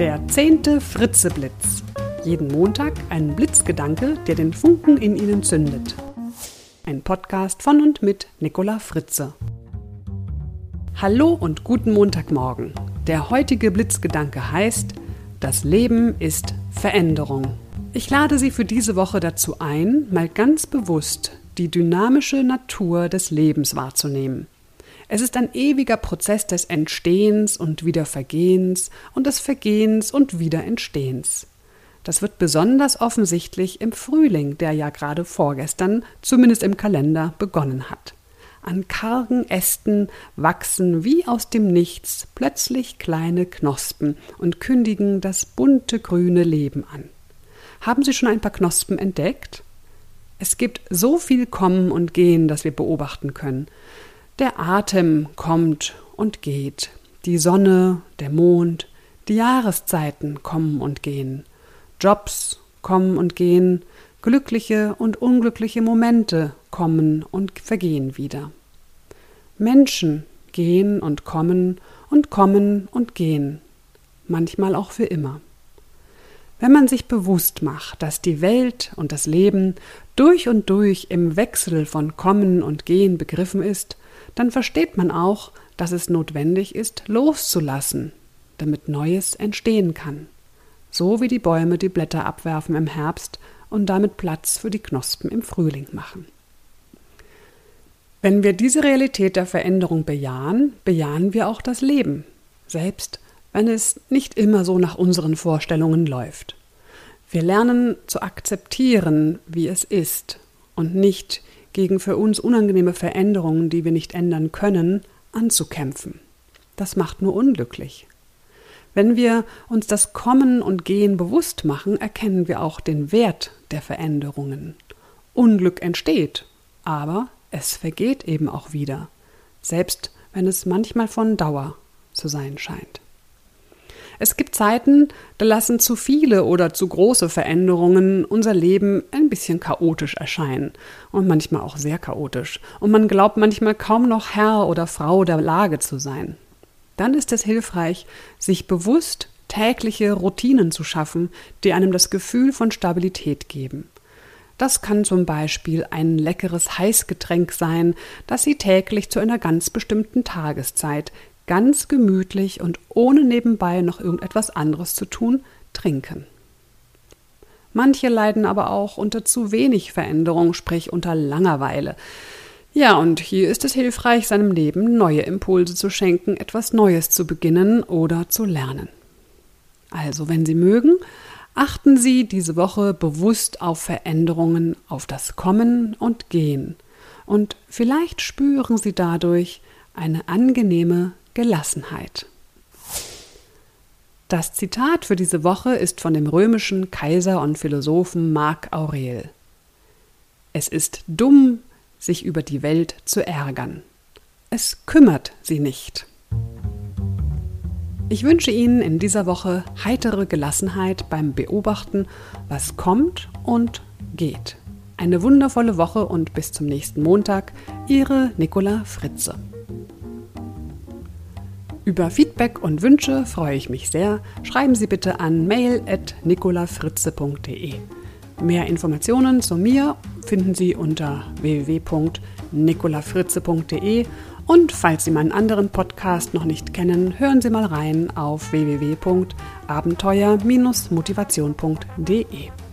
Der zehnte Fritzeblitz. Jeden Montag ein Blitzgedanke, der den Funken in Ihnen zündet. Ein Podcast von und mit Nicola Fritze. Hallo und guten Montagmorgen. Der heutige Blitzgedanke heißt, das Leben ist Veränderung. Ich lade Sie für diese Woche dazu ein, mal ganz bewusst die dynamische Natur des Lebens wahrzunehmen. Es ist ein ewiger Prozess des Entstehens und Wiedervergehens und des Vergehens und Wiederentstehens. Das wird besonders offensichtlich im Frühling, der ja gerade vorgestern, zumindest im Kalender, begonnen hat. An kargen Ästen wachsen wie aus dem Nichts plötzlich kleine Knospen und kündigen das bunte grüne Leben an. Haben Sie schon ein paar Knospen entdeckt? Es gibt so viel Kommen und Gehen, das wir beobachten können. Der Atem kommt und geht, die Sonne, der Mond, die Jahreszeiten kommen und gehen, Jobs kommen und gehen, glückliche und unglückliche Momente kommen und vergehen wieder. Menschen gehen und kommen und kommen und gehen, manchmal auch für immer. Wenn man sich bewusst macht, dass die Welt und das Leben durch und durch im Wechsel von Kommen und Gehen begriffen ist, dann versteht man auch, dass es notwendig ist, loszulassen, damit Neues entstehen kann. So wie die Bäume die Blätter abwerfen im Herbst und damit Platz für die Knospen im Frühling machen. Wenn wir diese Realität der Veränderung bejahen, bejahen wir auch das Leben, selbst wenn es nicht immer so nach unseren Vorstellungen läuft. Wir lernen zu akzeptieren, wie es ist und nicht gegen für uns unangenehme Veränderungen, die wir nicht ändern können, anzukämpfen. Das macht nur unglücklich. Wenn wir uns das Kommen und Gehen bewusst machen, erkennen wir auch den Wert der Veränderungen. Unglück entsteht, aber es vergeht eben auch wieder, selbst wenn es manchmal von Dauer zu sein scheint. Es gibt Zeiten, da lassen zu viele oder zu große Veränderungen unser Leben ein bisschen chaotisch erscheinen und manchmal auch sehr chaotisch. Und man glaubt manchmal kaum noch Herr oder Frau der Lage zu sein. Dann ist es hilfreich, sich bewusst tägliche Routinen zu schaffen, die einem das Gefühl von Stabilität geben. Das kann zum Beispiel ein leckeres Heißgetränk sein, das Sie täglich zu einer ganz bestimmten Tageszeit ganz gemütlich und ohne nebenbei noch irgendetwas anderes zu tun, trinken. Manche leiden aber auch unter zu wenig Veränderung, sprich unter Langeweile. Ja, und hier ist es hilfreich, seinem Leben neue Impulse zu schenken, etwas Neues zu beginnen oder zu lernen. Also, wenn Sie mögen, achten Sie diese Woche bewusst auf Veränderungen, auf das Kommen und Gehen. Und vielleicht spüren Sie dadurch eine angenehme Gelassenheit. Das Zitat für diese Woche ist von dem römischen Kaiser und Philosophen Marc Aurel. Es ist dumm, sich über die Welt zu ärgern. Es kümmert sie nicht. Ich wünsche Ihnen in dieser Woche heitere Gelassenheit beim Beobachten, was kommt und geht. Eine wundervolle Woche und bis zum nächsten Montag, Ihre Nicola Fritze. Über Feedback und Wünsche freue ich mich sehr. Schreiben Sie bitte an mail.nicolafritze.de. Mehr Informationen zu mir finden Sie unter www.nicolafritze.de und falls Sie meinen anderen Podcast noch nicht kennen, hören Sie mal rein auf www.abenteuer-motivation.de.